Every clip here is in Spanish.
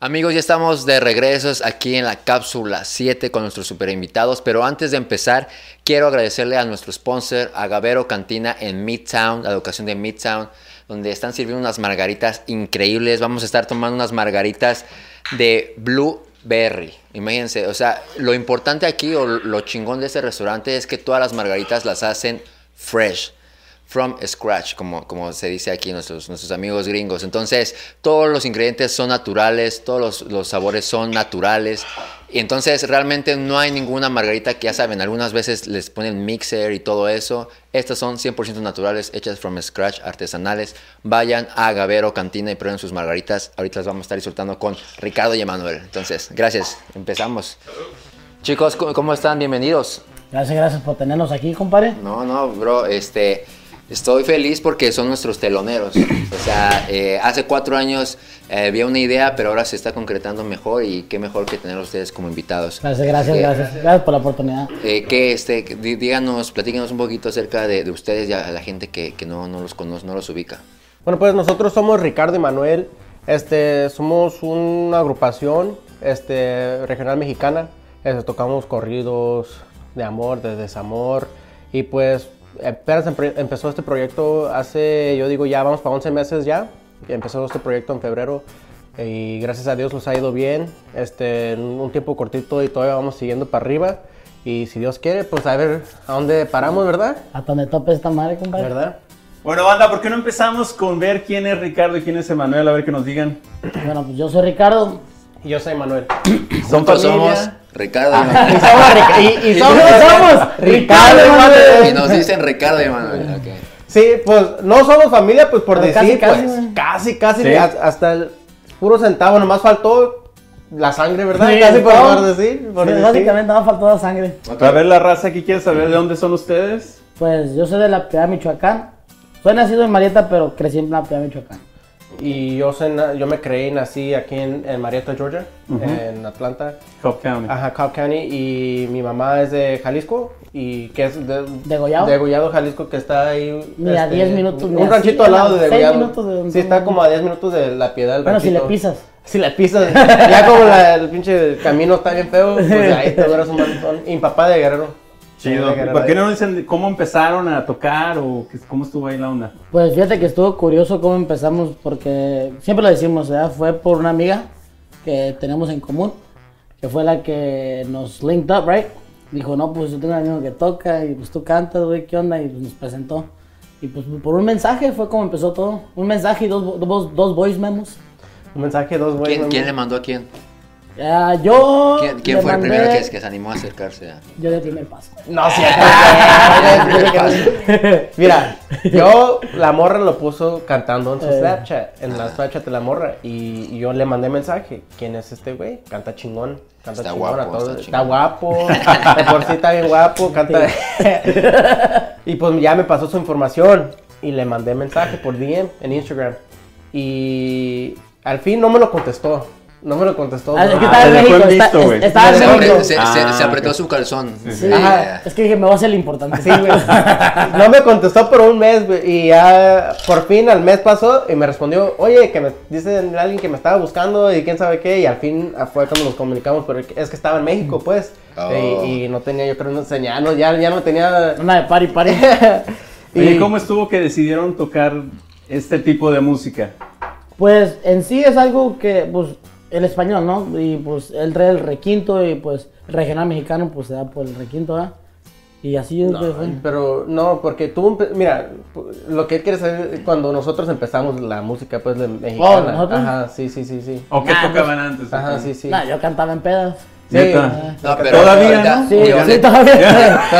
Amigos, ya estamos de regreso aquí en la cápsula 7 con nuestros super invitados, pero antes de empezar, quiero agradecerle a nuestro sponsor, Agavero Cantina en Midtown, la educación de Midtown, donde están sirviendo unas margaritas increíbles. Vamos a estar tomando unas margaritas de Blueberry. Imagínense, o sea, lo importante aquí o lo chingón de este restaurante es que todas las margaritas las hacen fresh from scratch, como, como se dice aquí nuestros, nuestros amigos gringos. Entonces, todos los ingredientes son naturales, todos los, los, sabores son naturales. Y entonces, realmente no hay ninguna margarita que ya saben, algunas veces les ponen mixer y todo eso. Estas son 100% naturales, hechas from scratch, artesanales. Vayan a Gavero Cantina y prueben sus margaritas. Ahorita las vamos a estar disfrutando con Ricardo y Emanuel. Entonces, gracias. Empezamos. Chicos, ¿cómo están? Bienvenidos. Gracias, gracias por tenernos aquí, compadre. No, no, bro, este... Estoy feliz porque son nuestros teloneros. O sea, eh, hace cuatro años eh, había una idea, pero ahora se está concretando mejor y qué mejor que tener a ustedes como invitados. Gracias, gracias, Eh, gracias. Gracias por la oportunidad. Eh, que este, díganos, platíquenos un poquito acerca de, de ustedes y a la gente que, que no, no los conoce, no los ubica. Bueno, pues nosotros somos Ricardo y Manuel. Este, somos una agrupación este, regional mexicana. Este, tocamos corridos de amor, de desamor. Y pues apenas empe- empezó este proyecto hace, yo digo, ya vamos para 11 meses ya. Empezó este proyecto en febrero. Y gracias a Dios nos ha ido bien. Este, en un tiempo cortito y todavía vamos siguiendo para arriba. Y si Dios quiere, pues a ver a dónde paramos, ¿verdad? Hasta donde tope esta madre, compadre. ¿Verdad? Bueno, banda, ¿por qué no empezamos con ver quién es Ricardo y quién es Emanuel? A ver que nos digan. Bueno, pues yo soy Ricardo. Y yo soy Manuel. ¿Son Juntos familia? somos Ricardo y Y Manuel. y, y Y somos, somos Ricardo y Manuel. Y nos dicen Ricardo y Manuel. Sí, pues no somos familia, pues por Pero decir, casi, casi, pues casi, casi, Sí. hasta el puro centavo, nomás faltó la sangre, ¿verdad? Sí, casi por decir. Por Sí, decir. básicamente nada faltó la sangre. A ver, la raza aquí quiere saber de dónde son ustedes. Pues yo soy de la Piedad, Michoacán. Soy nacido en Marieta, pero crecí en la Piedad, Michoacán. Y yo, yo me creí y nací aquí en, en Marietta, Georgia, en Atlanta, Cobb County. ajá, Cobb County, y mi mamá es de Jalisco, y que es de... ¿Degollado? Degollado, Jalisco, que está ahí... este, Ni a 10 minutos, Un ranchito al lado de Degollado. minutos de donde- Sí, está como a 10 minutos de la piedad del Bueno, si le pisas. Si le pisas, ya como la- el pinche camino está bien feo, pues ahí te duras un montón. Y mi papá de Guerrero. Chido. ¿Y ¿Por qué no dicen cómo empezaron a tocar o qué- cómo estuvo ahí la onda? Pues fíjate que estuvo curioso cómo empezamos, porque siempre lo decimos, ¿verdad? Fue por una amiga que tenemos en común, que fue la que nos linked up, right? Dijo, no, pues yo tengo un amigo que toca y pues tú cantas, güey, ¿qué onda? Y pues nos presentó. Y pues por un mensaje fue como empezó todo. Un mensaje y dos, dos, dos voice memos. Un mensaje, dos güeyes. ¿Quién, quién le mandó a quién? Ah, yo. ¿Quién, fue el primero que, que se animó a acercarse a.? Yo de primer paso. No, sí. Mira, yo, la morra lo puso cantando en su Eh. Snapchat, en la Snapchat de la morra, y, y yo le mandé mensaje, ¿quién es este güey? Canta chingón, canta Está chingón a todos. está Está, chingón. guapo, de por sí está bien guapo, canta. y pues ya me pasó su información, y le mandé mensaje por DM en Instagram, y al fin no me lo contestó, no me lo contestó. Ah, es que bro. estaba en México. está- estaba en Se, México. se, se- Ah, se apretó ok. su calzón. sí. Ajá. Es que dije, me voy a hacer el importante. Sí, güey. No me contestó por un mes, güey. Y ya por fin al mes pasó y me respondió, oye, que me dice alguien que me estaba buscando y quién sabe qué. Y al fin ah, fue cuando nos comunicamos, pero es que estaba en México, pues. Oh. Y, y no tenía, yo creo, una señal, no, ya, ya no tenía. Una de party, party. Oye, y- ¿cómo estuvo que decidieron tocar este tipo de música? Pues en sí es algo que, pues, el español, ¿no? Y pues el re el requinto y pues regional mexicano, pues se da por el requinto, ¿verdad? Y así es, güey, fue. Pero no, porque tú, empe- mira, lo que él quiere saber es cuando nosotros empezamos la música, pues, de mexicana. ¿nosotros? Ajá, sí, sí, sí, sí. ¿O qué Nah, tocaban antes? Ajá, sí, sí. Nah, yo cantaba en pedas. Sí. Neta. No, pero Todavía, ahorita- ¿no? Sí, sí, todavía.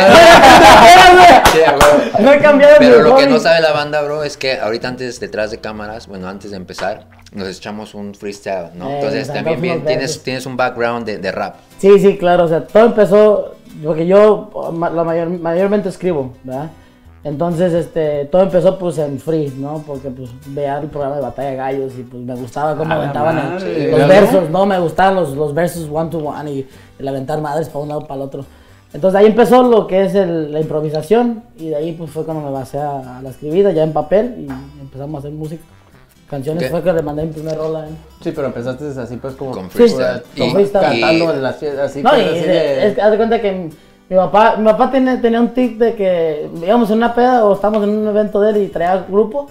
No he cambiado Pero lo que no sabe la banda, bro, es que ahorita antes, detrás de cámaras, bueno, antes de empezar, nos echamos un freestyle, ¿no? Eh, Entonces también bien, tienes, un background de, de rap. Sí, sí, claro, o sea, todo empezó, porque yo la mayor, mayormente escribo, ¿verdad? Entonces, este, todo empezó pues en free, ¿no? Porque pues veía el programa de Batalla de Gallos y pues me gustaba cómo aventaban el- los ¿no? versos, ¿no? Me gustaban los, los versos one to one y el aventar madres para un lado para el otro. Entonces ahí empezó lo que es el- la improvisación y de ahí pues fue cuando me basé a, a la escribida ya en papel y empezamos a hacer música. canciones ¿Qué? fue que le mandé mi primer rola. ¿eh? Sí, pero empezaste así pues como... Con freestyle. con Y- freestyle. Cantando y- en las fiestas, así No, y así de- de- es haz de cuenta que mi, papá, mi papá tenía, tenía un tic de que íbamos en una peda o estamos en un evento de él y traía grupo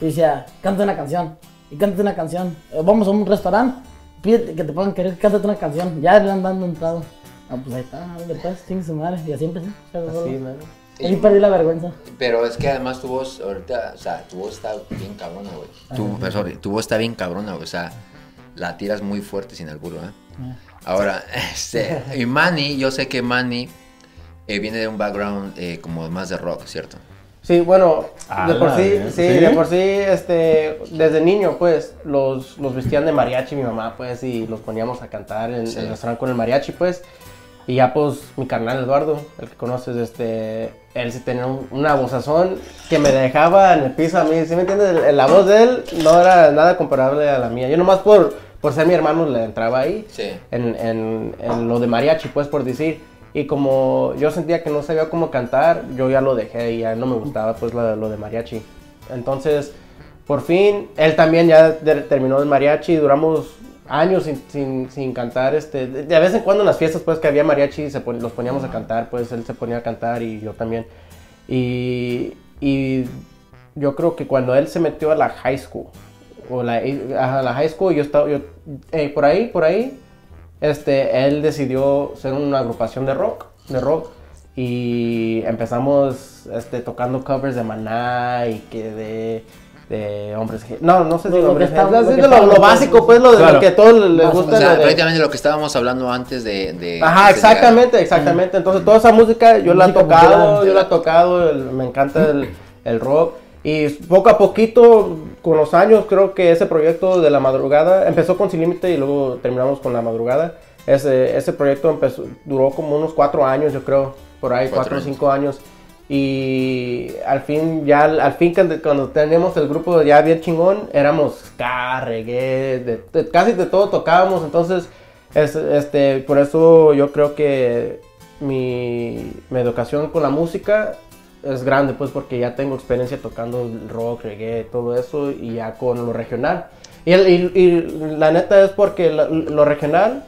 y decía, canta una canción, y cántate una canción. Eh, Vamos a un restaurante, pide que te pongan querer, cántate una canción. Ya le han dando entrado. Ah, pues ahí está, después, sin su madre. Y así empecé. Así, ¿no? Ahí perdí la vergüenza. Pero es que además tu voz, ahorita, o sea, tu voz está bien cabrona, güey. Tu, pero, sorry, tu voz está bien cabrona, güey. O sea, la tiras muy fuerte sin albur, ¿eh? Ahora, este, y Manny, yo sé que Manny eh, viene de un background eh, como más de rock, ¿cierto? Sí, bueno, Ah, de por sí, sí, ¿Sí? de por sí, este, desde niño, pues, los, los vestían de mariachi mi mamá, pues, y los poníamos a cantar en, Sí. el restaurante con el mariachi, pues, y ya, pues, mi carnal Eduardo, el que conoces, este, él sí tenía un- una vozazón que me dejaba en el piso a mí, ¿sí me entiendes? La voz de él no era nada comparable a la mía, yo nomás por, por ser mi hermano le entraba ahí, Sí. en, en- en lo de mariachi, pues por decir. Y como yo sentía que no sabía cómo cantar, yo ya lo dejé y ya no me gustaba pues lo, lo de mariachi. Entonces, por fin, él también ya de- terminó el mariachi, duramos años sin, sin, sin cantar, este, de, de vez en cuando en las fiestas pues que había mariachi se pon- los poníamos a cantar, pues él se ponía a cantar y yo también. Y, y yo creo que cuando él se metió a la high school, o la, a la high school, yo estaba, yo, eh, por ahí, por ahí, este, él decidió ser una agrupación de rock, de rock, y empezamos, este, tocando covers de Maná y que de, de hombres, no, no sé si Lo- hombres, está- es lo lo, está- lo básico, pues, lo, de, Claro. lo que a todos les gusta. O sea, de- prácticamente lo que estábamos hablando antes de... de Ajá, de exactamente, exactamente. Entonces toda esa música yo la he tocado, yo la he tocado, el- me encanta el, el rock. Y poco a poquito, con los años, creo que ese proyecto de la madrugada empezó con Sin Límite y luego terminamos con la madrugada. Ese, ese proyecto empezó, duró como unos cuatro años, yo creo, por ahí, Cuatro cuatro o cinco años. Y al fin, ya al fin cuando, cuando tenemos el grupo ya bien chingón, éramos ska, reggae, de- de- casi de todo tocábamos. Entonces, es, este, por eso yo creo que mi, mi educación con la música es grande, pues porque ya tengo experiencia tocando rock, reggae, todo eso, y ya con lo regional. Y, el- y- y la neta es porque la- lo regional,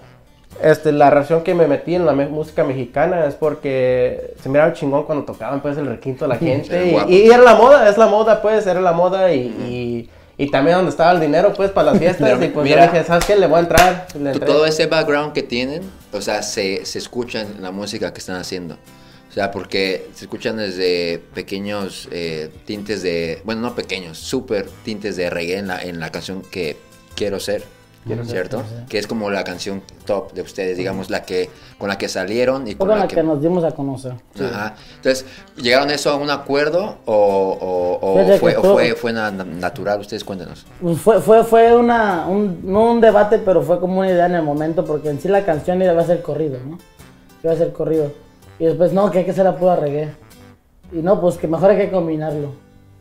este, la reacción que me metí en la me- música mexicana es porque se miraba chingón cuando tocaban pues el requinto a la gente. y, guapo. y era la moda, es la moda pues, era la moda y, y, y también donde estaba el dinero pues para las fiestas. Pero y pues mira, yo dije, ¿sabes qué? Le voy a entrar. Le todo ese background que tienen, o sea, se, se escucha en la música que están haciendo. O sea, porque se escuchan desde pequeños eh, tintes de, bueno, no pequeños, súper tintes de reggae en la, en la canción que quiero ser, Quiero ser, ¿cierto? quiero ser. Que es como la canción top de ustedes, digamos, la que con la que salieron y Fue con con la la que nos dimos a conocer. Ajá. Entonces, ¿llegaron eso a un acuerdo o, o- o Fíjate fue, o fue, fue na- natural? Ustedes cuéntenos. Pues fue, fue, fue una, un, no un debate, pero fue como una idea en el momento, porque en sí la canción iba a ser corrido, ¿no? Iba a ser corrido. Y después, no, que hay que hacer la pura reggae. Y no, pues que mejor hay que combinarlo.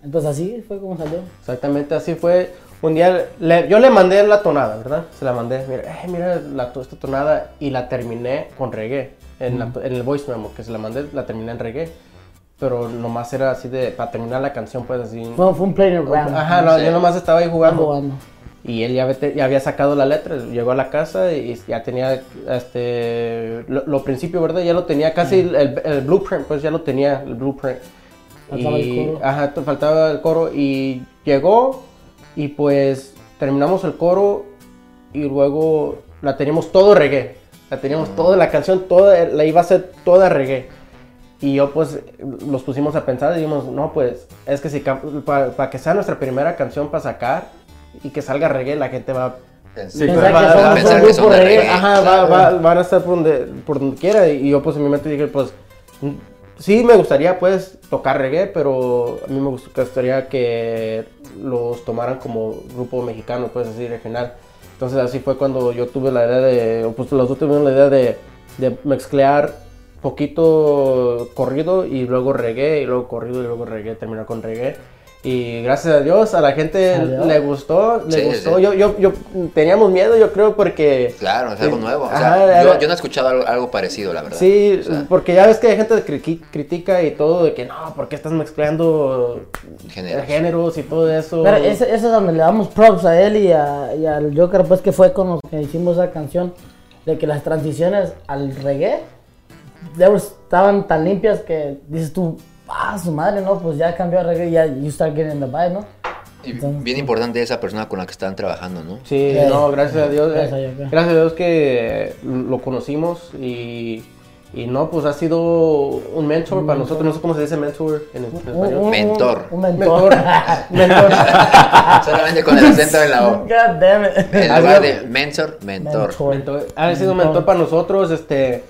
Entonces así fue como salió. Exactamente, así fue. Un día le- yo le mandé la tonada, ¿verdad? Se la mandé. Mira, eh, mira la, esta tonada y la terminé con reggae. En, la- en el voice memo que se la mandé, la terminé en reggae. Pero nomás era así de, para terminar la canción, pues así. Fue, fue un play around. Ajá, no, Sí. yo nomás estaba ahí jugando. jugando. Y él ya, ya había sacado la letra, llegó a la casa y ya tenía, este, lo, lo principio, ¿verdad? Ya lo tenía casi, el, el- el blueprint, pues ya lo tenía, el blueprint. Faltaba el y, coro. Ajá, faltaba el coro y llegó y pues terminamos el coro y luego la teníamos todo reggae. La teníamos toda la canción, toda, la iba a ser toda reggae. Y yo pues los pusimos a pensar y dijimos, no pues es que si para que sea nuestra primera canción para sacar y que salga reggae, la gente va Sí, Pensar claro. que a pensar que son reggae. reggae. Ajá, va- va- van a estar por donde, por donde quiera. Y yo pues en mi mente dije, pues, mm, sí me gustaría pues tocar reggae, pero a mí me gust- gustaría que los tomaran como grupo mexicano, pues así regional. Entonces así fue cuando yo tuve la idea de, o pues los dos tuvieron la idea de, de mezclar poquito corrido y luego reggae, y luego corrido y luego reggae, terminar con reggae. Y gracias a Dios, a la gente ¿Salió? le gustó, le Sí, gustó. sí. Yo, yo, yo teníamos miedo, yo creo, porque... Claro, es algo Sí. nuevo. O Ajá, sea, yo, era- yo no he escuchado algo, algo parecido, la verdad. Sí, O sea, porque ya ves que hay gente que cri- critica y todo, de que no, ¿por qué estás mezclando Géneros. géneros y todo eso? Pero ese, ese es donde le damos props a él y, a- y al Joker, pues que fue con los que hicimos esa canción, de que las transiciones al reggae estaban tan limpias que dices tú, ah, su madre, no, pues ya cambió a reggae, ya you start getting the vibe, ¿no? y Entonces, bien importante esa persona con la que están trabajando, ¿no? Sí, no, gracias a Dios. Gracias eh, a Dios. gracias a Dios que lo conocimos y, y no, pues ha sido un mentor para nosotros. No sé cómo se dice mentor en, español. un- Mentor. Un, mentor. Mentor. mentor. Solamente con el acento en la O. God damn it. En lugar de mentor, mentor. Mentor. Mentor. Ha sido un mentor para nosotros. Este,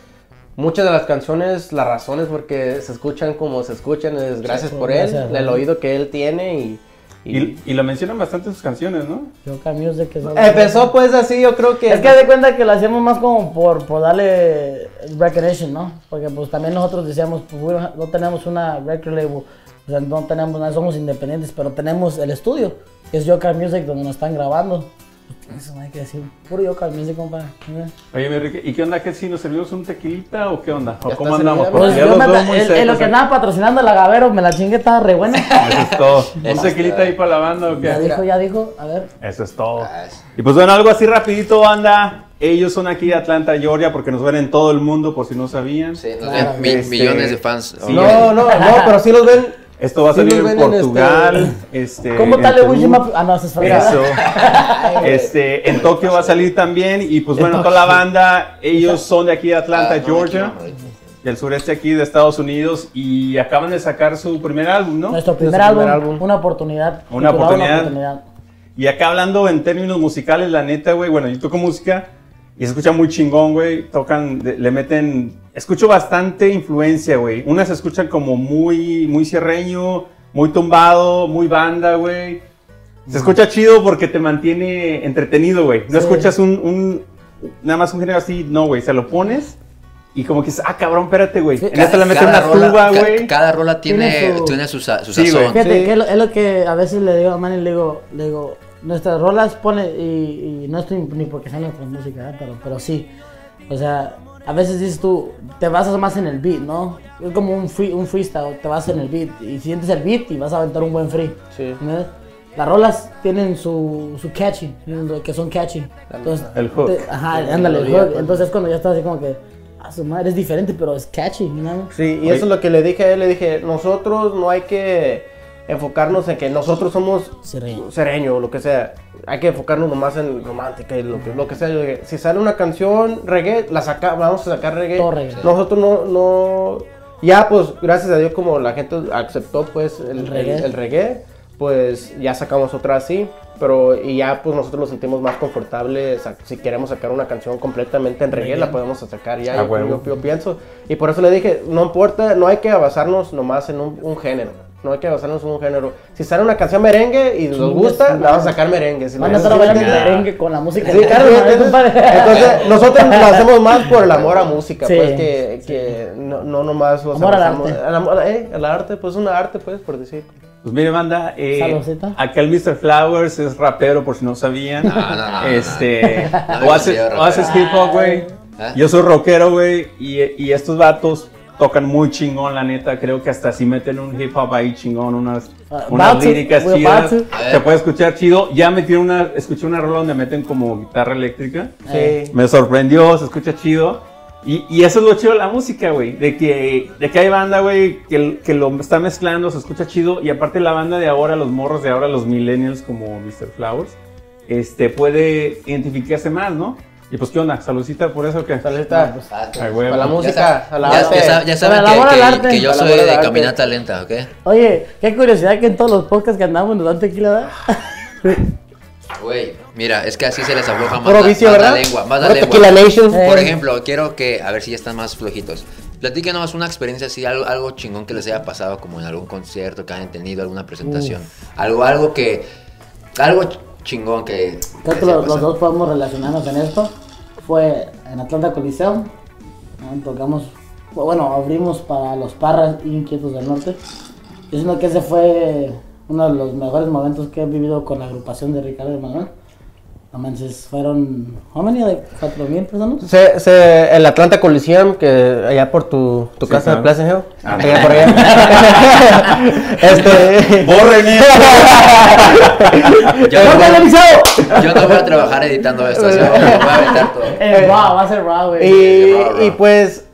muchas de las canciones, las razones porque se escuchan como se escuchan es gracias por él, el oído que él tiene y, y- Y, y lo mencionan bastante en sus canciones, ¿no? Joker Music es algo- empezó pues así, yo creo que Es que de cuenta que lo hacíamos más como por, por darle recognition, ¿no? Porque pues también nosotros decíamos, pues, no tenemos una record label, o sea, no tenemos nada, somos independientes, pero tenemos el estudio, que es Joker Music, donde nos están grabando. Eso no hay que decir, puro Joker Music, compa. Oye, mi Enrique, ¿y qué onda? ¿Que si nos servimos un tequilita o qué onda? ¿O Ya cómo andamos? Porque Pues ya yo los me veo anda- muy el- lo que andaba patrocinando el agavero, me la chingue, estaba re buena. Eso es todo. ¿Un tequilita ahí para la banda o ya dijo, ya dijo, a ver. Eso es todo. Ah, Y pues bueno, algo así rapidito, banda. Ellos son aquí de Atlanta, Georgia, porque nos ven en todo el mundo, por si no sabían. Sí, nos Claro. ven mi- Este, millones de fans. sí. no, no, no, pero sí los ven. Esto va a Sí salir en en Portugal. este, ¿Cómo en tal Perú. Ah, no, se es Eso. este, en Tokio va a salir también. Y pues bueno, toda la banda, ellos son de aquí de Atlanta, Ah, Georgia, del sureste aquí de Estados Unidos. Y acaban de sacar su primer álbum, ¿no? Nuestro primer, Nuestro primer álbum, álbum. una oportunidad. Una oportunidad. Y acá hablando en términos musicales, la neta, güey, bueno, yo toco música y se escucha muy chingón, güey. Tocan, le meten, escucho bastante influencia, güey. Unas se escuchan como muy, muy cierreño, muy tumbado, muy banda, güey. Se escucha chido porque te mantiene entretenido, güey. No Sí. escuchas un, un- nada más un género así, no, güey. Se lo pones y como que dices, ah, cabrón, espérate, güey. En esta le meten una rola, tuba, ca- güey. cada rola tiene, Tiene su- tiene su, sa- su Sí, güey. sazón. Fíjate, Sí. que es lo, es lo que a veces le digo a Manny, le digo, le digo, nuestras rolas pone, y, y no estoy ni porque sean nuestras músicas, ¿eh? pero, pero sí, o sea, a veces dices tú, te basas más en el beat, ¿no? Es como un, free, un freestyle, te vas en el beat, y sientes el beat y vas a aventar un buen free. Sí. ¿entiendes? Las rolas tienen su, su catchy, que son catchy. Entonces, El hook. te- ajá, ándale, el hook. pues. Entonces cuando ya estás así como que, a su madre es diferente, pero es catchy, ¿no? Sí, y Oye. eso es lo que le dije a él, le dije, nosotros no hay que enfocarnos en que nosotros somos sereño o lo que sea. Hay que enfocarnos nomás en romántica y lo que, lo que sea. Yo dije, si sale una canción reggae, la saca, vamos a sacar reggae. Todo reggae. Nosotros no, no... Ya, pues, gracias a Dios, como la gente aceptó, pues, el, El el- reggae. el reggae, pues, ya sacamos otra así. Pero, y ya, pues, nosotros nos sentimos más confortables. Si queremos sacar una canción completamente en reggae, la podemos sacar ya. A yo- huevo. yo- yo pienso. Y por eso le dije, no importa, no hay que basarnos nomás en un, un género. No hay que basarnos en un género. Si sale una canción merengue y nos gusta, la vamos a sacar merengue. Si Van a estar ¿sí bailando merengue con la música. Sí, de claro, entonces, nosotros lo hacemos más por el amor a música, Sí, pues, que, que no, no nomás los Amor al arte. al amor- eh, al arte, pues, un arte, pues, por decir. Pues mire, banda, eh, Saludcita. acá el Mr. Flowers es rapero, por si no sabían. No, no, este, no. No me o, haces, o haces hip hop, güey. ¿Ah? Yo soy rockero, güey, y, y estos vatos tocan muy chingón, la neta. Creo que hasta si meten un hip hop ahí chingón, unas, Ah, unas to, líricas chidas, to. Ver. se puede escuchar chido. Ya metí una, escuché una rola donde meten como guitarra eléctrica. Eh. Sí. Me sorprendió, se escucha chido. Y, y eso es lo chido de la música, güey. De que, de que hay banda, güey, que, que lo está mezclando, se escucha chido. Y aparte la banda de ahora, los morros de ahora, los millennials como Mr. Flowers, este, puede identificarse más, ¿no? Y pues, ¿qué onda? ¿Saludcita por eso o qué? Salita. Ah, Ay, güey. A la música, sa- a la ya, arte. ya sa- ya saben Para que, que- arte. que yo Para soy de caminata lenta, ¿ok? Oye, qué curiosidad que en todos los podcasts que andamos nos dan tequila, ¿verdad? Güey, mira, es que así se les afloja más, la, vicio, más la lengua, más la lengua. Nation. Eh. Por ejemplo, quiero que, a ver si ya están más flojitos. Platíquenos una experiencia así, algo, algo chingón que les haya pasado, como en algún concierto que hayan tenido, alguna presentación. Algo, algo que, algo chingón que... Creo que los, dos podemos relacionarnos en esto. Fue en Atlanta Coliseo. ¿no? Tocamos, bueno, abrimos para los Parras Inquietos del Norte. Yo siento que ese fue uno de los mejores momentos que he vivido con la agrupación de Ricardo y Manuel. No manches, fueron, ¿how many? ¿De cuatro mil personas? Se, se- el Atlanta Coliseum, que allá por tu, tu Sí, casa de. Pleasant Hill. Ah. allá por allá. este. ¡Borren! Yo, ¡No no, televisado! yo no voy a trabajar editando esto, así voy a aventar todo. Eh, raw, va a ser raw, güey. Y, Raw, raw. y pues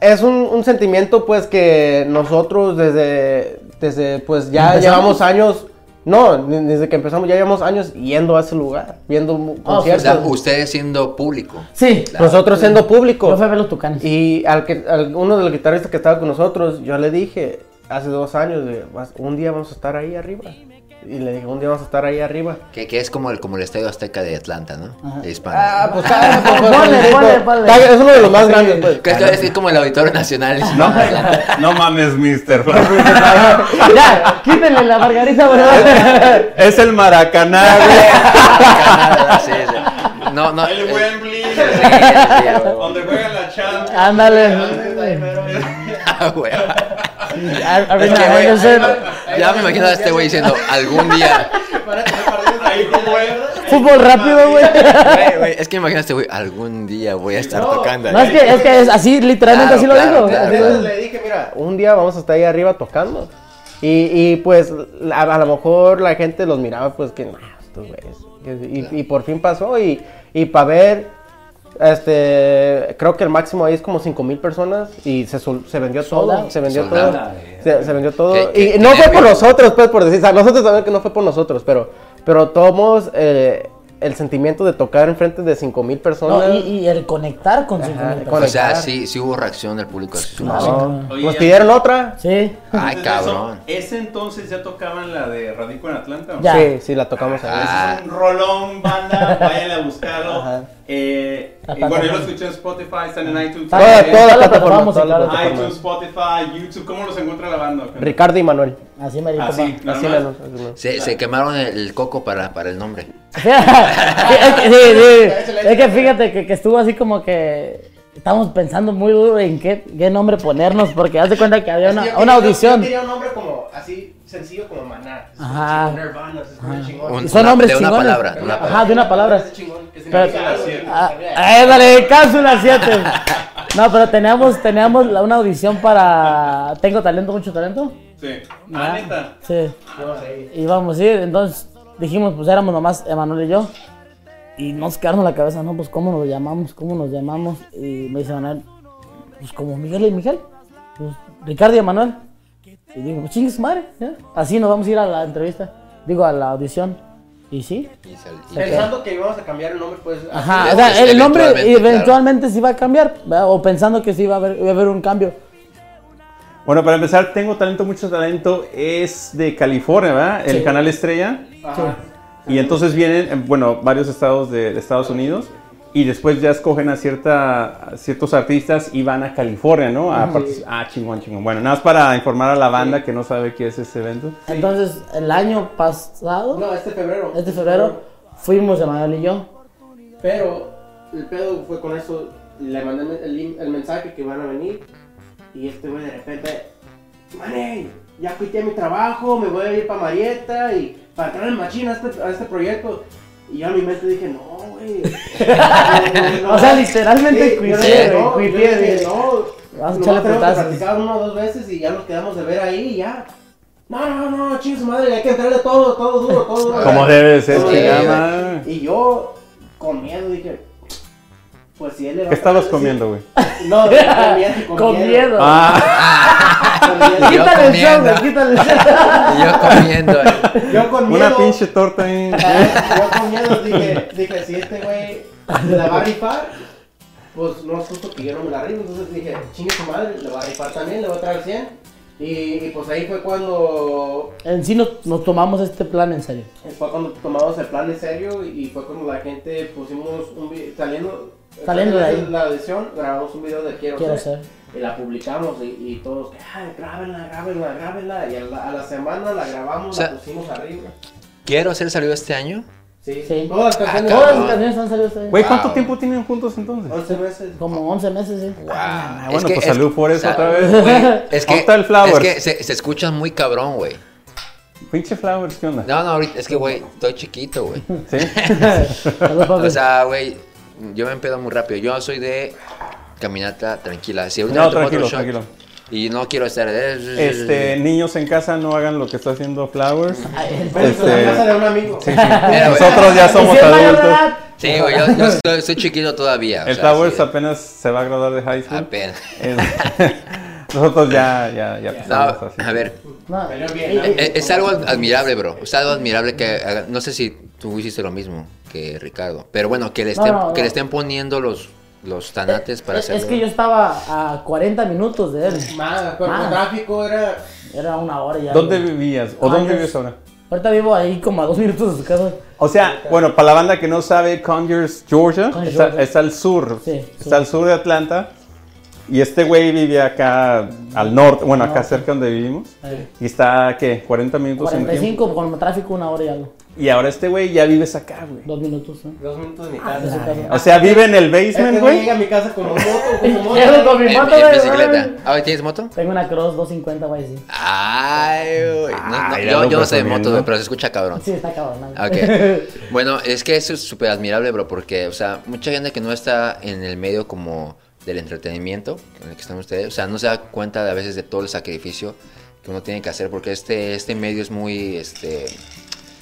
es un, un sentimiento pues que nosotros desde, desde pues ya ¿Empezamos? llevamos años, no, desde que empezamos ya llevamos años yendo a ese lugar, viendo mu- Oh, O sea, conciertos. ustedes siendo público. Sí, nosotros siendo público. yo fui a ver los tucanes. Y al que, al- uno de los guitarristas que estaba con nosotros, yo le dije hace dos años, de, "Vas- un día vamos a estar ahí arriba. Y le dije, un día vamos a estar ahí arriba. Que, que es como el, como el Estadio Azteca de Atlanta, ¿no? De. Ah, pues, ah, pues, Ponle, ponle, ponle. está- Es uno de los más Sí. grandes, pues. Que esto es como el Auditorio Nacional. No, no mames, mister. ya, quítenle la margarita, bro. es el Maracaná, güey. Canadá, sí, sí. No, no. El Wembley. sí, sí. Donde juegan la Champions. Ándale. Ah, güey. Ar- Es Arena que, güey, Henderson. Ya me imagino a este güey diciendo algún día. Fútbol rápido, güey. Es que me imagino a este güey, algún día voy a estar tocando. No, es que, es que es así, literalmente Claro, así lo claro, dijo. claro. Así lo le dije, mira, un día vamos a estar ahí arriba tocando. Y, y pues a, a lo mejor la gente los miraba pues que, nah, estos güeyes. Y, y por fin pasó y, y para ver, este, creo que el máximo ahí es como 5 mil personas y se, se vendió todo, se vendió todo, se, se vendió todo. ¿Qué- qué- y no fue por nosotros, pues por decir, o sea, nosotros sabemos que no fue por nosotros, pero, pero tomamos eh, el sentimiento de tocar enfrente de 5 mil personas. No, y, y el conectar con cinco Ajá, mil con- O sea, sí, sí hubo reacción del público. No, Oye, nos ya- pidieron otra. Sí. Ay, cabrón. eso, ¿Ese entonces ya tocaban la de Radico en Atlanta? o? Ya. Sí, sí, la tocamos ahí. Ah. Es un rolón, banda, váyanle a buscarlo. Ajá. Eh, y bueno, yo lo escuché en Spotify, están en iTunes. Toda- Toda, toda todas la las plataforma, plataformas, todas plataformas. iTunes, Spotify, YouTube, ¿cómo los encuentra la banda? Ricardo y Manuel. Así me dijo. Así, nada Así menos, así menos. Se, se quemaron el, coco para, para el nombre. Sí, es que, sí, sí. Es que fíjate que, que estuvo así como que estábamos pensando muy duro en qué, qué nombre ponernos porque haz de cuenta que había una, una audición. un nombre como así sencillo como Maná. Ajá. Nirvana, es. Un- Son una- nombres de una chingones. palabra, de una Ajá, palabra. de una palabra. Algo. Ah, ah, dale, cápsula 7. No, pero teníamos, teníamos una audición para Tengo talento, mucho talento. Sí. Ah. Ah, neta. Sí. Íbamos a ir, entonces dijimos, pues éramos nomás Emanuel y yo. Y nos quedamos la cabeza, no, pues cómo nos llamamos, cómo nos llamamos. Y me dice Manuel, pues como Miguel y Miguel. Pues Ricardo y Emanuel. Y digo, pues chingue su madre. Así nos vamos a ir a la entrevista. Digo, a la audición. Y sí. Y sal- y- Pensando que íbamos a cambiar el nombre, pues. Ajá, o sea, el nombre eventualmente, eventualmente, sí va a cambiar, ¿verdad? o pensando que sí va a haber, iba a haber un cambio. Bueno, para empezar, Tengo Talento, Mucho Talento es de California, ¿verdad? El canal Estrella. Ajá. Y entonces vienen, eh, bueno, varios estados de, de Estados Unidos. Y después ya escogen a, cierta, a ciertos artistas y van a California, ¿no? A partici- Ah, chingón, chingón. Bueno, nada más para informar a la banda que no sabe qué es este evento. Entonces, el año pasado, No, este febrero. este febrero, fuimos Emanuel y yo. Pero el pedo fue con eso. Le mandé el, mensaje que van a venir. Y este güey de repente. Mané, ya quité mi trabajo, me voy a ir para Marietta y para entrar en machina a este, a este proyecto. Y yo en mi mente dije, no, güey. No, no, O sea, literalmente Sí, güey, no, cuité, yo dije, no. Vamos a echarle putazos. una o dos veces y ya nos quedamos de ver ahí y ya. No, no, no, chingue su madre, hay que entrarle todo, todo duro, todo duro. Como debe de ser, chingada. Y yo, con miedo, dije, pues si él le va ¿Qué a estabas comiendo, güey? No, con miedo, con, Con miedo. Ah, Con miedo. Yo Quítale el show, comiendo. güey, quítale el show. Y yo comiendo. eh. Yo con miedo. una pinche torta ahí. Yo con miedo dije, dije, si este güey se la va a rifar, pues no es justo que yo no me la rifo. Entonces dije, chingue su madre, le va a rifar también, le voy a traer 100. Y, y pues ahí fue cuando En sí nos, nos tomamos este plan en serio. fue cuando tomamos el plan en serio y fue cuando la gente pusimos un video, saliendo, Saliendo de ahí. la audición, grabamos un video de Quiero, Quiero ser, ser. y la publicamos y, y todos, ay, grábenla, grábenla, grábenla y a la, a la semana la grabamos, O sea, la pusimos arriba. Quiero ser salió este año. Sí, Sí. todas las canciones, Todas las canciones han salido este año. Güey, ¿cuánto Wow. tiempo tienen juntos entonces? 11 meses. Como 11 meses, sí. Wow. Ah, bueno, pues salud por eso otra vez. güey, Es que, ¿Dónde está el es Flowers? que se, se escuchan muy cabrón, güey. Pinche Flowers, ¿qué onda? No, no, ahorita es que, güey, estoy chiquito, güey. ¿Sí? O sea, güey, yo me empedo muy rápido. Yo soy de caminata tranquila. Si No, tranquilo, shot tranquilo. Y no quiero estar. Este, niños en casa no hagan lo que está haciendo Flowers. Este- en casa de un amigo. Sí, sí. Mira. Nosotros ya ¿Y somos adultos. Sí, güey, yo, yo estoy, soy chiquito todavía. o El sea, Flowers sí, apenas se va a graduar de high school. apenas. Es- Nosotros ya, ya, ya No, estamos así. a ver, No, bien, ¿no? y- es, es algo admirable, bro. Es algo admirable que no sé si tú hiciste lo mismo que Ricardo, pero bueno, que le No, estén, no, que le estén poniendo los, los tanates para es, hacerlo. es que yo estaba a 40 minutos de él. Más, con tráfico era. Era una hora ya. ¿Dónde güey. vivías? ¿O Ah, dónde vives ahora? Ahorita vivo ahí como a dos minutos de su casa. O sea, bueno, para la banda que no sabe, Conyers, Georgia, Conyers, está, Georgia. está al sur. Sí, está sur. al sur de Atlanta. Y este güey vive acá al norte, bueno, acá Norte. cerca donde vivimos. Y está, ¿qué? 40 minutos en tiempo. 45 con el tráfico, una hora y algo. Y ahora este güey ya vives acá, güey. Dos minutos. ¿eh? Dos minutos de mi Ah, casa. O sea, vive en el Este basement, güey güey. llega a mi casa como moto, como moto. Con mi En, moto, en güey, bicicleta. Ah, ¿tienes moto? Tengo una Cross 250, güey, sí. Ay, güey. No, no, Ay, ya yo, no sé de moto, güey, pero se escucha cabrón. Sí, está cabrón. ¿no? Ok. Bueno, es que eso es súper admirable, bro, porque, o sea, mucha gente que no está en el medio como del entretenimiento en el que están ustedes, o sea, no se da cuenta de, a veces de todo el sacrificio que uno tiene que hacer, porque este, este medio es muy, este,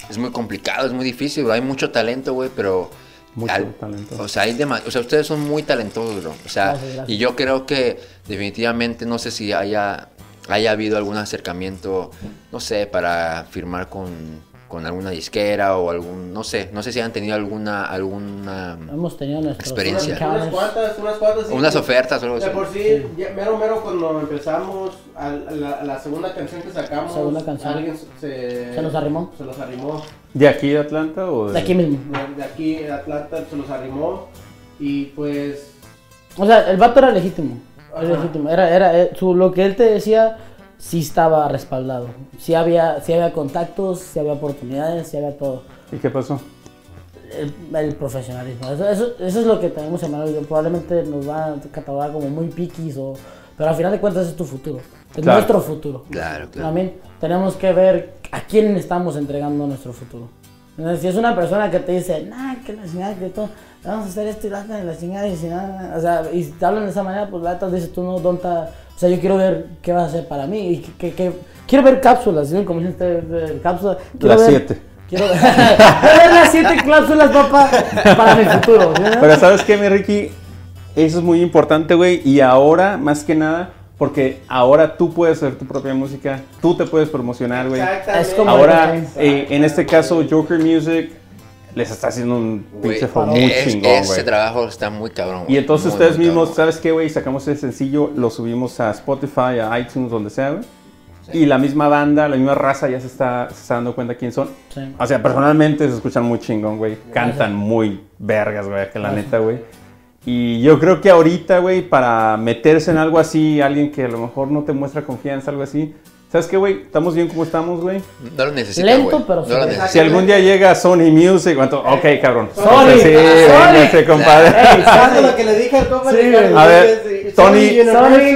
es muy complicado, es muy difícil, bro. Hay mucho talento, güey, pero... Mucho talento. O sea, hay dema- o sea, ustedes son muy talentosos, bro. O sea, Gracias, gracias. y yo creo que definitivamente, no sé si haya, haya habido algún acercamiento, no sé, para firmar con, con alguna disquera o algún, no sé, no sé si han tenido alguna, alguna, Hemos tenido Experiencia. Unas, unas cuantas, unas cuantas. sí. unas ofertas o algo De así. por sí, ya- mero mero cuando empezamos a la, a la segunda canción que sacamos, Segunda canción. alguien se, Se nos arrimó. Se nos arrimó. ¿De aquí de Atlanta o de...? De aquí mismo. De, de aquí de Atlanta se nos arrimó y pues O sea, el vato era legítimo. Era legítimo. Era, era, eh, su, lo que él te decía sí estaba respaldado. Sí había, sí había contactos, sí había oportunidades, sí había todo. ¿Y qué pasó? El, el profesionalismo. Eso, eso, eso es lo que tenemos en mano. Probablemente nos va a catalogar como muy piquis o... Pero al final de cuentas es tu futuro. Es Claro. nuestro futuro. Claro, claro. También tenemos que ver a quién estamos entregando nuestro futuro. Entonces, si es una persona que te dice, nah, que la chingada, que todo, vamos a hacer esto y la la chingada, y si nada, o sea, y te hablan de esa manera, pues la dices tú, no, donta, o sea, yo quiero ver qué vas a hacer para mí, y que, que- que- quiero ver cápsulas, ¿sí? como dijiste, eh, cápsulas. quiero Las ver- siete. Quiero ver, las siete cápsulas, papá, para mi futuro. ¿sí? Pero ¿sabes qué, mi Ricky? Eso es muy importante, güey. Y ahora, más que nada, porque ahora tú puedes hacer tu propia música, tú te puedes promocionar, güey. como- Ahora, Exacto. eh, en este caso, Joker Music les está haciendo un pinche favor muy es- chingón, ese trabajo está muy cabrón. Y güey. entonces Muy, ustedes muy mismos, cabrón. ¿sabes qué, güey? Sacamos ese sencillo, lo subimos a Spotify, a iTunes, donde sea, güey. Y la misma banda, la misma raza ya se está, se está dando cuenta quién son. Sí. O sea, personalmente se escuchan muy chingón, güey. Cantan muy vergas, güey, que la neta, güey. Y yo creo que ahorita, güey, para meterse en algo así, alguien que a lo mejor no te muestra confianza, algo así. ¿Sabes qué, güey? Estamos bien como estamos, güey. No lo necesita, Lento, pero no lo. Si algún día llega Sony Music, ¿cuánto? ok, cabrón. Sony, Sí, Sony. véngase, compadre. Ey, Exacto lo que le dije al compa Sí, de Carlos, A ver, Tony.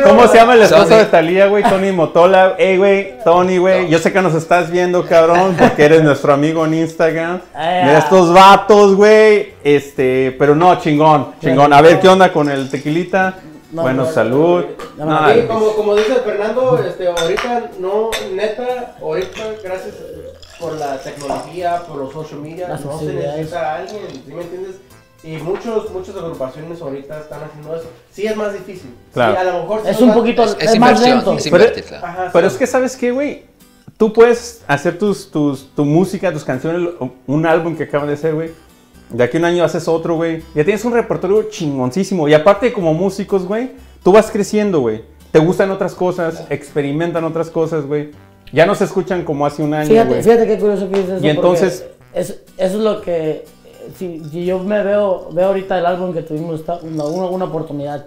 ¿Cómo se llama el esposo Sony. de Talía, güey? Tony Motola. Ey, güey, Tony, güey. Yo sé que nos estás viendo, cabrón, porque eres nuestro amigo en Instagram. Ah. Mira estos vatos, güey. Este, pero no, chingón, chingón. A ver, ¿qué onda con el tequilita? No, bueno, no, salud. no, como, como dice Fernando, este, ahorita no, neta, ahorita gracias por la tecnología, por los social media, Las no se necesita a alguien, ¿sí me entiendes? Y muchos, muchas agrupaciones ahorita están haciendo eso. Sí es más difícil. Claro. Sí, a lo mejor sí Es un poquito, Es, es, es más lento. es Pero- invertir, claro. Ajá, Pero sí. es que, ¿sabes qué, güey? Tú puedes hacer tus, tus, tu música, tus canciones, un álbum que acaban de hacer, güey. De aquí a un año haces otro, güey. Ya tienes un repertorio chingoncísimo. Y aparte, como músicos, güey, tú vas creciendo, güey. Te gustan otras cosas, experimentan otras cosas, güey. Ya no se escuchan como hace un año, Fíjate, güey. fíjate qué curioso que dices eso. Y entonces- eso es lo que. Si, si yo me veo, veo ahorita el álbum que tuvimos, una, una, oportunidad.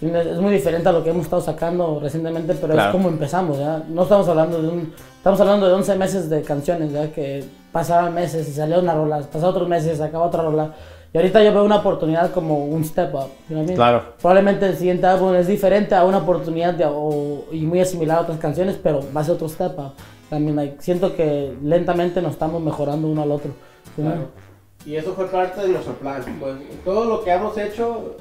Es muy diferente a lo que hemos estado sacando recientemente, pero Claro. es como empezamos, ¿ya? No estamos hablando de un. Estamos hablando de 11 meses de canciones, ¿ya? Que pasaban meses y salía una rola, pasaban otros meses y sacaba otra rola. Y ahorita yo veo una oportunidad como un step up. you know what I mean? Claro. Probablemente el siguiente álbum es diferente a una oportunidad de- o- y muy similar a otras canciones, pero va a ser otro step up. También like, siento que lentamente nos estamos mejorando uno al otro. ¿sí? Claro. Y eso fue parte de nuestro plan. Pues, todo lo que hemos hecho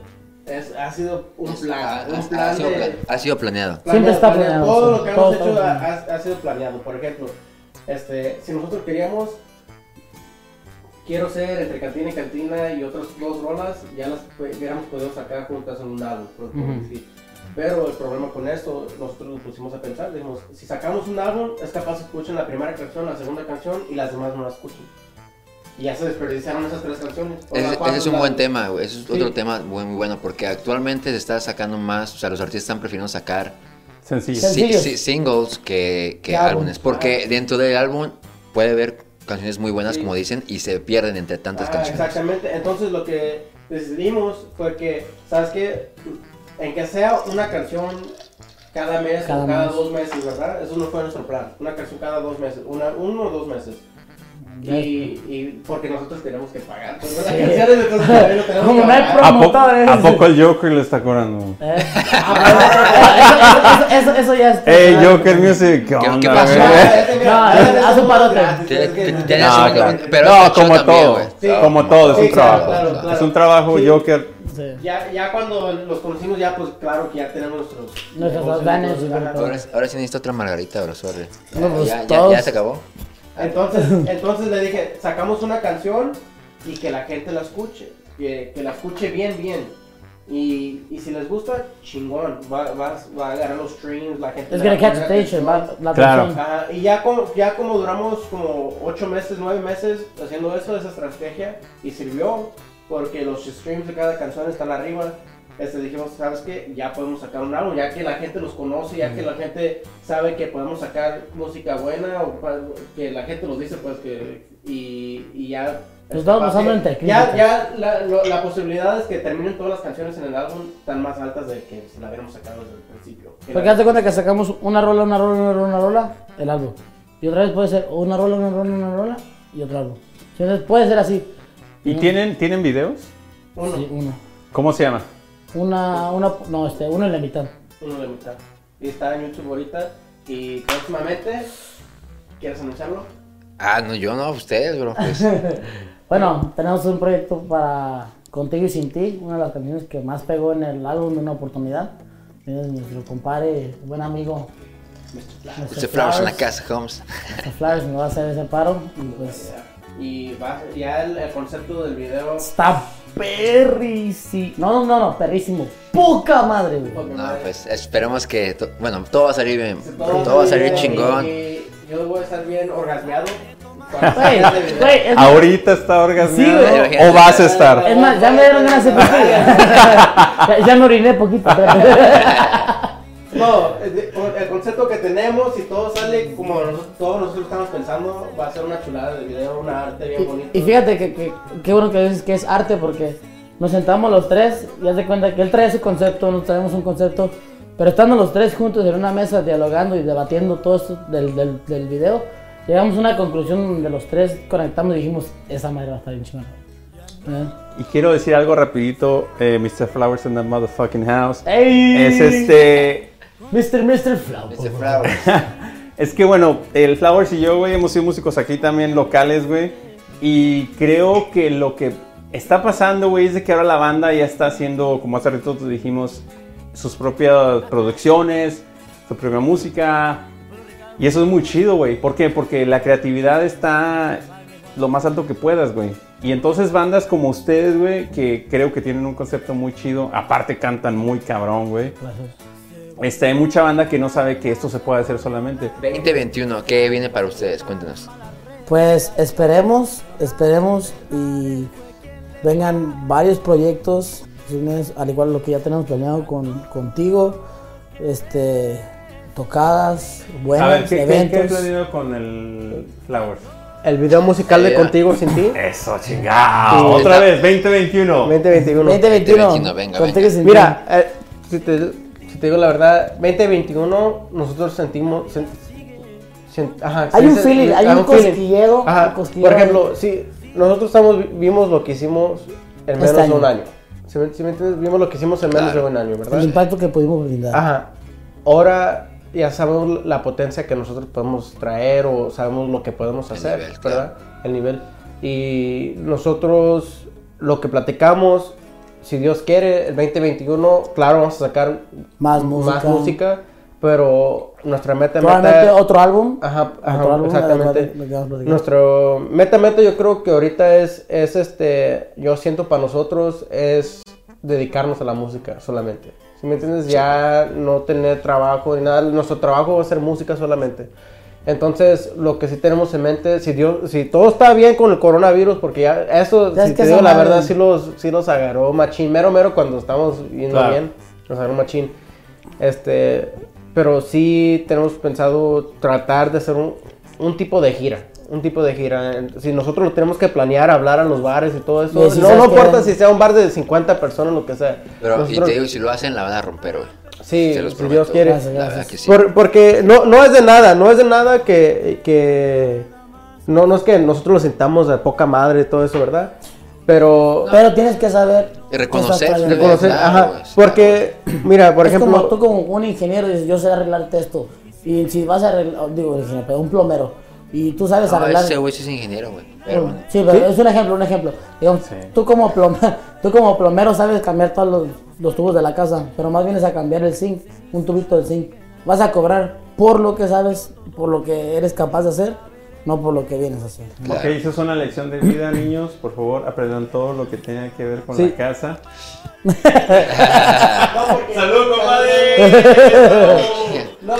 es, ha sido un plan. Ha, un ha- plan ha sido, de- plan- ha sido planeado. Siempre está planeado, Todo sí. lo que Todo hemos está hecho ha, planeado. ha- ha sido planeado. Por ejemplo, este, si nosotros queríamos, quiero ser entre cantina y cantina y otras dos rolas, ya las hubiéramos podido sacar juntas en un álbum. por- por Ujú. decir. Pero el problema con esto, nosotros nos pusimos a pensar, dijimos, si sacamos un álbum, es capaz que escuchen la primera canción, la segunda canción y las demás no la escuchen. Y ya se desperdiciaron esas tres canciones. O Ese, es un las- buen tema, güey. Ese es Sí. otro tema muy, muy bueno porque actualmente se está sacando más, o sea, los artistas están prefiriendo sacar Sencillos. si- singles que, que Que álbum. álbumes. Porque dentro del álbum puede haber canciones muy buenas, Sí. como dicen, y se pierden entre tantas Ah, canciones. Exactamente. Entonces lo que decidimos fue que, ¿sabes qué? En que sea una canción cada mes Cada o cada mes. dos meses, ¿verdad? Eso no fue nuestro plan. Una canción cada dos meses, una, uno o dos meses. Y, y porque nosotros tenemos que pagar. Pues, las Sí. canciones, entonces también lo tenemos Como que no hay ¿A. ¿A poco el Joker le está cobrando? Eh. Ah, eso, eso, eso, eso ya es. Ey, Joker Music, ¿qué ¿Qué- onda, qué pasó? Ah, No, haz un parote. pero No, está como también, todo. Sí. como todo, es un Sí, trabajo. claro, claro. Es un trabajo, Sí. Joker. Sí. Ya, ya cuando los conocimos, ya pues claro que ya tenemos nuestros... Nuestros todo. Ahora, ahora sí necesito otra margarita, bro, sorry. No, pues, ya, ya, ya se acabó. Entonces, entonces le dije, sacamos una canción y que la gente la escuche, que, que la escuche bien, bien. Y, y si les gusta, chingón, va, va, va a ganar los streams, la gente... Es a catch attention, va- la Claro. atención. Ajá, y ya como, ya como duramos como 8 meses, 9 meses haciendo eso, esa estrategia, y sirvió, porque los streams de cada canción están arriba. Este, dijimos, ¿sabes qué? Ya podemos sacar un álbum, ya que la gente los conoce, ya que la gente sabe que podemos sacar música buena, o que la gente nos dice, pues que. Y, y ya. Nos estamos capaz basando que- en técnicas. Ya, ya la, lo- la posibilidad es que terminen todas las canciones en el álbum están más altas de que si la hubiéramos sacado desde el principio. Que Porque haz de cuenta que sacamos una rola, una rola, una rola, una rola, el álbum. Y otra vez puede ser una rola, una rola, una rola y otro álbum. Entonces puede ser así. ¿Y tienen, tienen videos? Uno, Sí, uno. ¿Cómo se llama? Una, una, no, este, uno en la mitad. uno de mitad. Y está en YouTube ahorita. Y próximamente, ¿quieres anunciarlo? Ah, no, yo no, ustedes, bro. Pues, Bueno, tenemos un proyecto para Contigo y Sin Ti, una de las canciones que más pegó en el álbum de una oportunidad. Es nuestro compadre, buen amigo. Mr. Flowers en la casa, Holmes. Mr. Flowers me va a hacer ese paro. Y pues Y va, ya el, el concepto del video. está perrísimo. No, no, no, no, perrísimo. Poca madre, güey. No, pues esperemos que, to- bueno, todo va a salir bien. Todo Todo va a salir chingón. Y yo voy a estar bien orgasmeado. Es más- ¿Ahorita está orgasmeado? Sí. ¿O vas a estar? Es más, ya me dieron ganas de ya, ya me oriné poquito. No, el concepto tenemos y todo sale como nosotros- todos nosotros estamos pensando, va a ser una chulada de video, una arte bien bonita. y fíjate que, que, qué bueno que dices que es arte porque nos sentamos los tres y haz de cuenta que él trae su concepto, nosotros traemos un concepto, pero estando los tres juntos en una mesa dialogando y debatiendo todo esto del, del, del video, llegamos a una conclusión donde los tres conectamos y dijimos, esa madre va a estar bien chingona. ¿Eh? Y quiero decir algo rapidito, eh, Mr. Flowers in the motherfucking house. ¡Ey! Es este... Mr. Mr. Flow. Mr. Flowers. Es que bueno, el Flowers y yo, güey, hemos sido músicos aquí también locales, güey. Y creo que lo que está pasando, güey, es de que ahora la banda ya está haciendo, como hace rato te dijimos, sus propias producciones, su propia música. Y eso es muy chido, güey. ¿Por qué? Porque la creatividad está lo más alto que puedas, güey. Y entonces bandas como ustedes, güey, que creo que tienen un concepto muy chido, aparte cantan muy cabrón, güey. Gracias. Este, hay mucha banda que no sabe que esto se puede hacer solamente. 2021, ¿qué viene para ustedes? Cuéntenos. Pues esperemos, esperemos y vengan varios proyectos, al igual lo que ya tenemos planeado con, contigo, este, tocadas, buenas, A ver, ¿qué, qué, eventos. qué has planeado con el Flowers? El video musical de Ya. Contigo Sin Ti, Eso, chingado. Sí. Otra vez, 2021. 2021. 2021, 2021, venga, contigo venga. sin Mira, eh, si, te, si te digo la verdad, 2021 nosotros sentimos... sen- sen- ajá, Hay sí, un feeling, hay un cosquilleo, Ajá, cosquilleo Por ejemplo, si nosotros estamos, vimos lo que hicimos en Este menos de un año. ¿Sí me, sí me entiendes? Vimos lo que hicimos en menos Claro. de un año, el ¿verdad? impacto que pudimos brindar. Ajá. Ahora ya sabemos la potencia que nosotros podemos traer o sabemos lo que podemos El hacer, nivel, ¿verdad? El nivel. Y nosotros lo que platicamos, si Dios quiere, el 2021, claro, vamos a sacar Más música. más música, pero nuestra meta, meta otro álbum. Ajá, ajá, Otro álbum, exactamente. Nuestro meta, meta yo creo que ahorita es, es este, yo siento para nosotros es dedicarnos a la música solamente. ¿Sí me entiendes? Ya no tener trabajo ni nada. Nuestro trabajo va a ser música solamente. Entonces, lo que sí tenemos en mente, si Dios, si todo está bien con el coronavirus, porque ya eso, si te digo la madre- verdad, sí los, sí los agarró machín, mero mero cuando estamos yendo Claro. bien, nos agarró machín. Este, pero sí tenemos pensado tratar de hacer un, un tipo de gira. Un tipo de gira. Si nosotros lo tenemos que planear, hablar a los bares y todo eso. Y si no importa si sea un bar de 50 personas, lo que sea. Pero, y Nosotros- te digo, si lo hacen, la van a romper, güey. Sí, Se los si prometo. Dios quiere. Gracias, gracias. que sí. Por- porque no, no es de nada, no es de nada que, que no, no es que nosotros lo sintamos de poca madre y todo eso, ¿verdad? Pero Pero tienes que saber. Y reconocer, reconocer, claro, ajá, güey, sí, porque mira, por es ejemplo, como tú como un ingeniero dices, yo sé arreglarte esto. Y si vas a arreglar, digo, ingeniero, pero un plomero. Y tú sabes No, arreglar. ese güey sí es ingeniero, güey. Pero bueno. Sí, pero es un ejemplo, un ejemplo. Digamos, Sí. tú, como plomero, tú como plomero sabes cambiar todos los, los tubos de la casa, pero más vienes a cambiar el zinc, un tubito del zinc. Vas a cobrar por lo que sabes, por lo que eres capaz de hacer, no por lo que vienes haciendo. Claro. Ok, eso es una lección de vida, niños. Por favor, aprendan todo lo que tenga que ver con Sí. la casa. ¡Salud, compadre!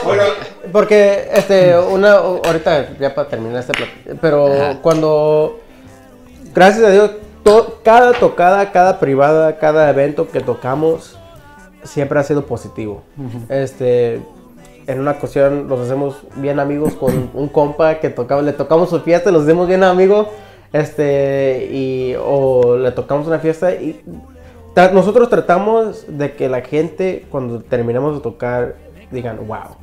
bueno, porque este una ahorita ya para terminar este plat- pero Ajá. cuando gracias a Dios to- cada tocada, cada privada, cada evento que tocamos siempre ha sido positivo. Este en una ocasión los hacemos bien amigos con un compa que tocaba, le tocamos su fiesta, los hacemos bien amigos, este, y, o le tocamos una fiesta y tra- nosotros tratamos de que la gente cuando terminamos de tocar digan, wow,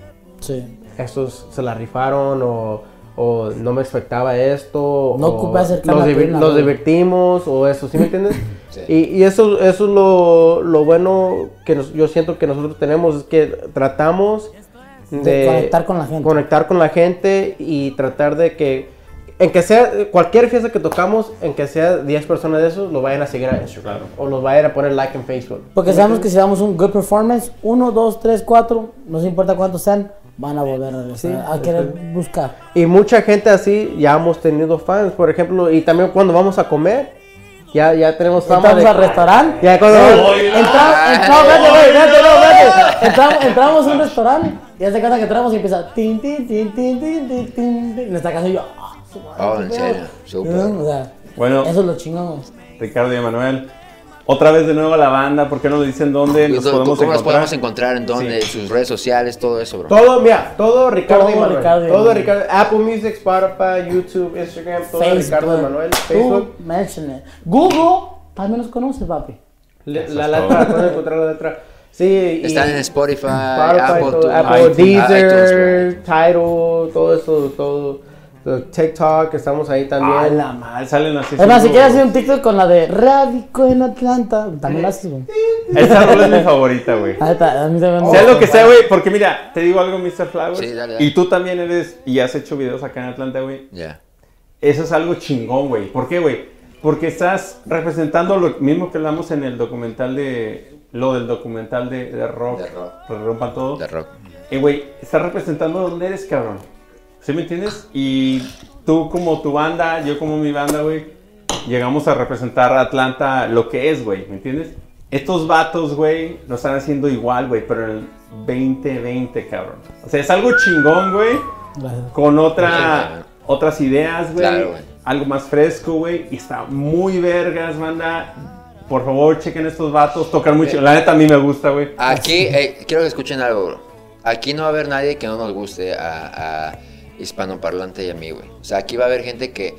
Sí. estos se la rifaron o, o no me expectaba esto. No ocupé hacer nos, cama divi- plena, nos divertimos o eso, ¿sí me entiendes? Sí. Y, y eso, eso es lo, lo bueno que nos- yo siento que nosotros tenemos, es que tratamos de, De conectar con la gente. conectar con la gente y tratar de que, en que sea cualquier fiesta que tocamos, en que sea 10 personas de esos, lo vayan a seguir a Instagram Claro. o los vayan a poner like en Facebook. Porque sabemos que si damos un good performance, uno, dos, tres, cuatro, no se importa cuántos sean, van a volver a, regresar, Sí, a querer buscar. Y mucha gente así ya hemos tenido fans, por ejemplo, y también cuando vamos a comer, ya, ya tenemos fama Entramos de... al restaurante. Ya cuando Entra- entramos, a un restaurante y hace cuenta que entramos y empieza tin, tin, tin, tin, tin, tin. En esta casa yo, ah, Oh, qué en serio, súper. O sea, Bueno. eso es lo chingón. Ricardo y Emanuel. Otra vez de nuevo a la banda. ¿Por qué no nos dicen dónde nos ¿Cómo podemos nos encontrar? podemos encontrar? ¿En dónde? Sí. Sus redes sociales, todo eso, bro. Todo, mira, todo Ricardo Todo y Manuel. Ricardo todo Manuel. Ricardo, Apple Music, Spotify, YouTube, Instagram, todo Ricardo y Manuel, Facebook. Tú mention it. Google también nos conoce, papi. Le- la letra, todo. pueden encontrar la letra. Sí, y Están en Spotify, Spotify, Apple, todo, Apple, iTunes, Deezer, Tidal, todo eso, todo. TikTok, estamos ahí también. la mal, salen así. Es más, si quieres hacer un TikTok con la de Radico en Atlanta, también lo haces, güey. Esa rola es mi favorita, güey. Ah, está, A mí también me Sea lo que sea, güey, porque mira, te digo algo, Mr. Flowers. Sí, dale, dale. Y tú también eres, y has hecho videos acá en Atlanta, güey. Ya. Eso es algo chingón, güey. ¿Por qué, güey? Porque estás representando lo mismo que hablamos en el documental de. Lo del documental de, de rock. De rock. Pues rompan todo. De rock. Y, güey, estás representando dónde eres, cabrón. ¿Sí me entiendes? Y tú como tu banda, yo como mi banda, güey, llegamos a representar a Atlanta lo que es, güey, ¿me entiendes? Estos vatos, güey, lo están haciendo igual, güey, pero en el 2020, cabrón. O sea, es algo chingón, güey, con otra, otras ideas, güey. Claro, güey. algo más fresco, güey, y está muy vergas, banda. Por favor, chequen estos vatos, tocan mucho. La neta a mí me gusta, güey. Aquí, eh, quiero que escuchen algo, bro. Aquí no va a haber nadie que no nos guste a, a hispanoparlante y a mí, güey. O sea, aquí va a haber gente que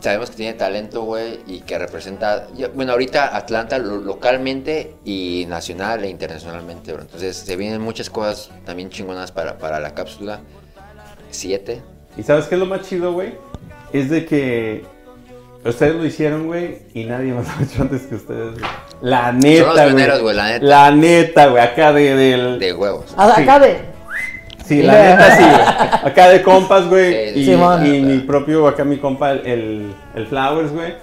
sabemos que tiene talento, güey, y que representa, yo- bueno, ahorita Atlanta lo- localmente y nacional e internacionalmente, bro. Entonces, se vienen muchas cosas también chingonas para, para la cápsula 7. ¿Y sabes qué es lo más chido, güey? Es de que ustedes lo hicieron, güey, y nadie más lo ha hecho antes que ustedes, güey. La neta, los güey. pioneros, güey, la neta. La neta, güey, acá de, del... De huevos. Sí. Acá de. Sí, la neta sí, güey. Acá de compas, güey. Sí, y, sí, man. y mi propio, acá mi compa, el, el, Flowers, güey.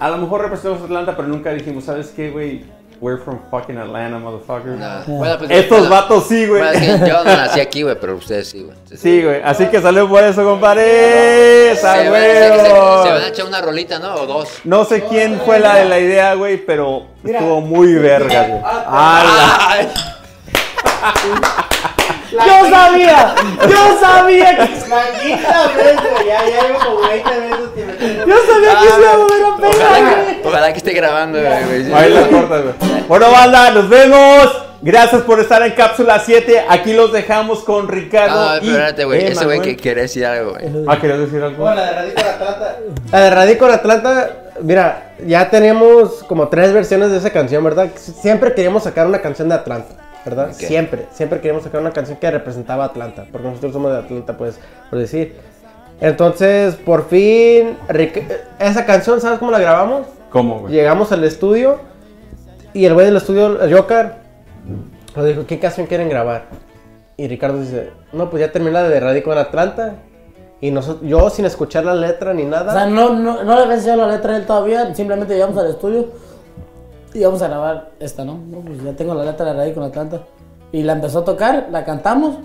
A lo mejor representamos Atlanta, pero nunca dijimos, ¿sabes qué, güey? We're from fucking Atlanta, motherfucker. Nah. Bueno, pues, Estos bueno, vatos sí, güey. bueno, es que yo no nací aquí, güey, pero ustedes sí, güey. Sí, güey. Así que salud por eso, compadre. Se, ¡Esa, van- se- se- se van a echar una rolita, ¿no? O dos. No sé quién fue la de la idea, güey, pero estuvo muy verga, güey. ¡Hala! ¡Yo sabía! ¡Yo sabía que, La quinta vez, güey. Ya, ya llevo como 20 veces que me tengo- yo sabía que se iba a volver a ojalá, pegar! que, ojalá que esté grabando, güey. güey. Ahí las cortas, güey. Bueno, banda, nos vemos. Gracias por estar en Cápsula 7. Aquí los dejamos con Ricardo. No, y espérate, güey. Ese güey que quiere decir algo, güey. Ah, ¿querías decir algo? Bueno, la de Radico en Atlanta. La de Radico en Atlanta, mira, ya teníamos como tres versiones de esa canción, ¿verdad? Siempre queríamos sacar una canción de Atlanta, ¿verdad? Ok. Siempre, siempre queríamos sacar una canción que representaba a Atlanta, porque nosotros somos de Atlanta, pues, por decir. Entonces, por fin, esa canción, ¿sabes cómo la grabamos? ¿Cómo, güey? Llegamos al estudio y el güey del estudio, el Joker, nos dijo, ¿qué canción quieren grabar? Y Ricardo dice, no, pues ya terminé la de Radico en Atlanta. Y nosotros, yo sin escuchar la letra ni nada. O sea, no, no, no le había enseñado la letra a él todavía, simplemente llegamos al estudio y vamos a grabar esta, ¿no? No, pues ya tengo la letra de Raíz con Atlanta. Y la empezó a tocar, la cantamos,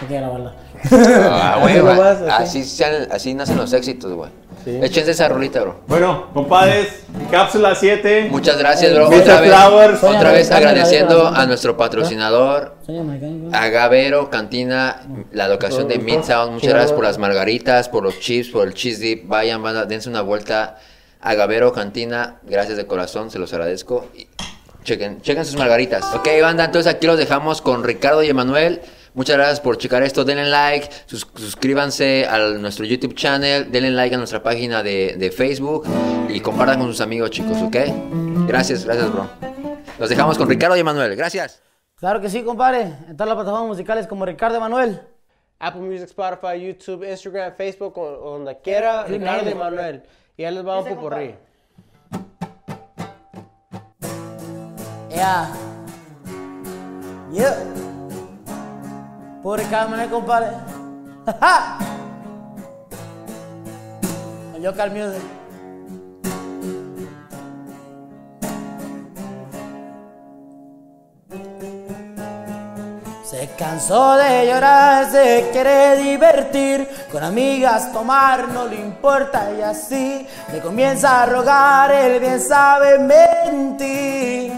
hay que grabarla. Ah, güey, Así así. Así, sean- así nacen los éxitos, güey. Sí. Échense esa rolita, bro. Bueno, compadres, Cápsula 7. Muchas gracias, bro. Mr. Otra vez, Flowers. otra vez agradeciendo a nuestro patrocinador, mecánico. Agavero, Cantina, la locación de Midtown. Muchas gracias por las margaritas, por los chips, por el cheese dip. Vayan, van a, dense una vuelta. Agavero, Cantina, gracias de corazón, se los agradezco. Y chequen, chequen sus margaritas. Ok, banda, entonces aquí los dejamos con Ricardo y Emanuel. Muchas gracias por checar esto. Denle like, sus- suscríbanse a nuestro YouTube channel, denle like a nuestra página de, de Facebook y compartan con sus amigos, chicos, ¿ok? Gracias, gracias, bro. Los dejamos con Ricardo y Emanuel. Gracias. Claro que sí, compadre. En todas las plataformas musicales como Ricardo Emanuel. Apple Music, Spotify, YouTube, Instagram, Facebook, o, o donde quiera, Ricardo name y it. Manuel. Y ahí les vamos por porri. Yeah. Yeah. Por Emanuel, compadre. ¡Ja! Yo Car Music. Cansó de llorar, se quiere divertir. Con amigas tomar no le importa y así le comienza a rogar, él bien sabe mentir.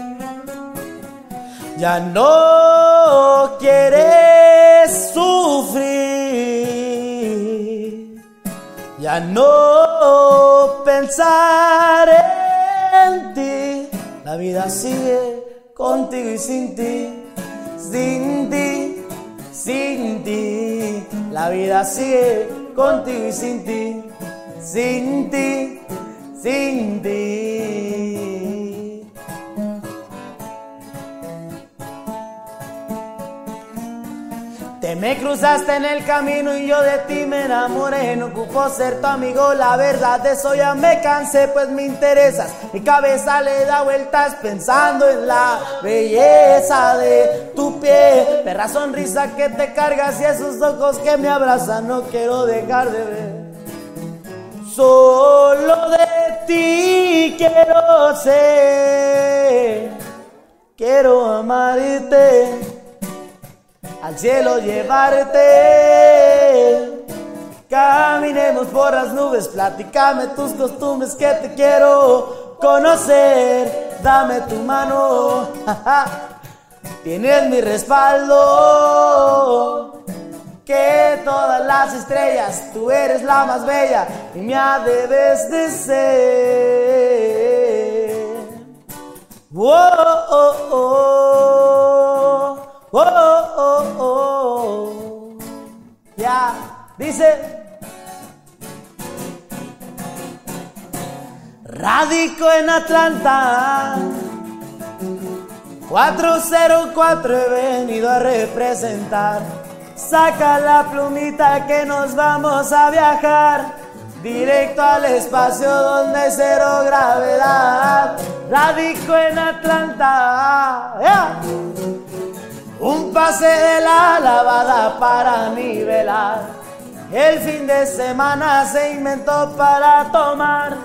Ya no quiere sufrir. Ya no pensar en ti. La vida sigue contigo y sin ti. Sin ti, sin ti. La vida sigue contigo y sin ti. Sin ti, sin ti. Me cruzaste en el camino y yo de ti me enamoré. No ocupo ser tu amigo, la verdad de eso ya me cansé, pues me interesas. Mi cabeza le da vueltas pensando en la belleza de tu piel. Perra sonrisa que te cargas y esos ojos que me abrazan, no quiero dejar de ver. Solo de ti quiero ser, quiero amarte al cielo llevarte. Caminemos por las nubes, platicame tus costumbres que te quiero conocer. Dame tu mano, tienes mi respaldo. Que todas las estrellas, tú eres la más bella y me debes de ser. Whoa, oh, oh, oh, oh, oh. Ya, dice. Radico en Atlanta. 404 he venido a representar. Saca la plumita que nos vamos a viajar. Directo al espacio donde cero gravedad. Radico en Atlanta. ¡Ya! Un pase de la lavada para nivelar. El fin de semana se inventó para tomar.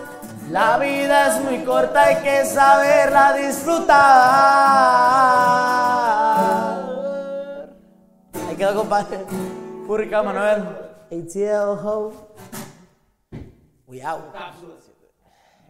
La vida es muy corta, hay que saberla disfrutar. Ahí quedó, compadre. Furrica Manuel. ATL Ho. We out.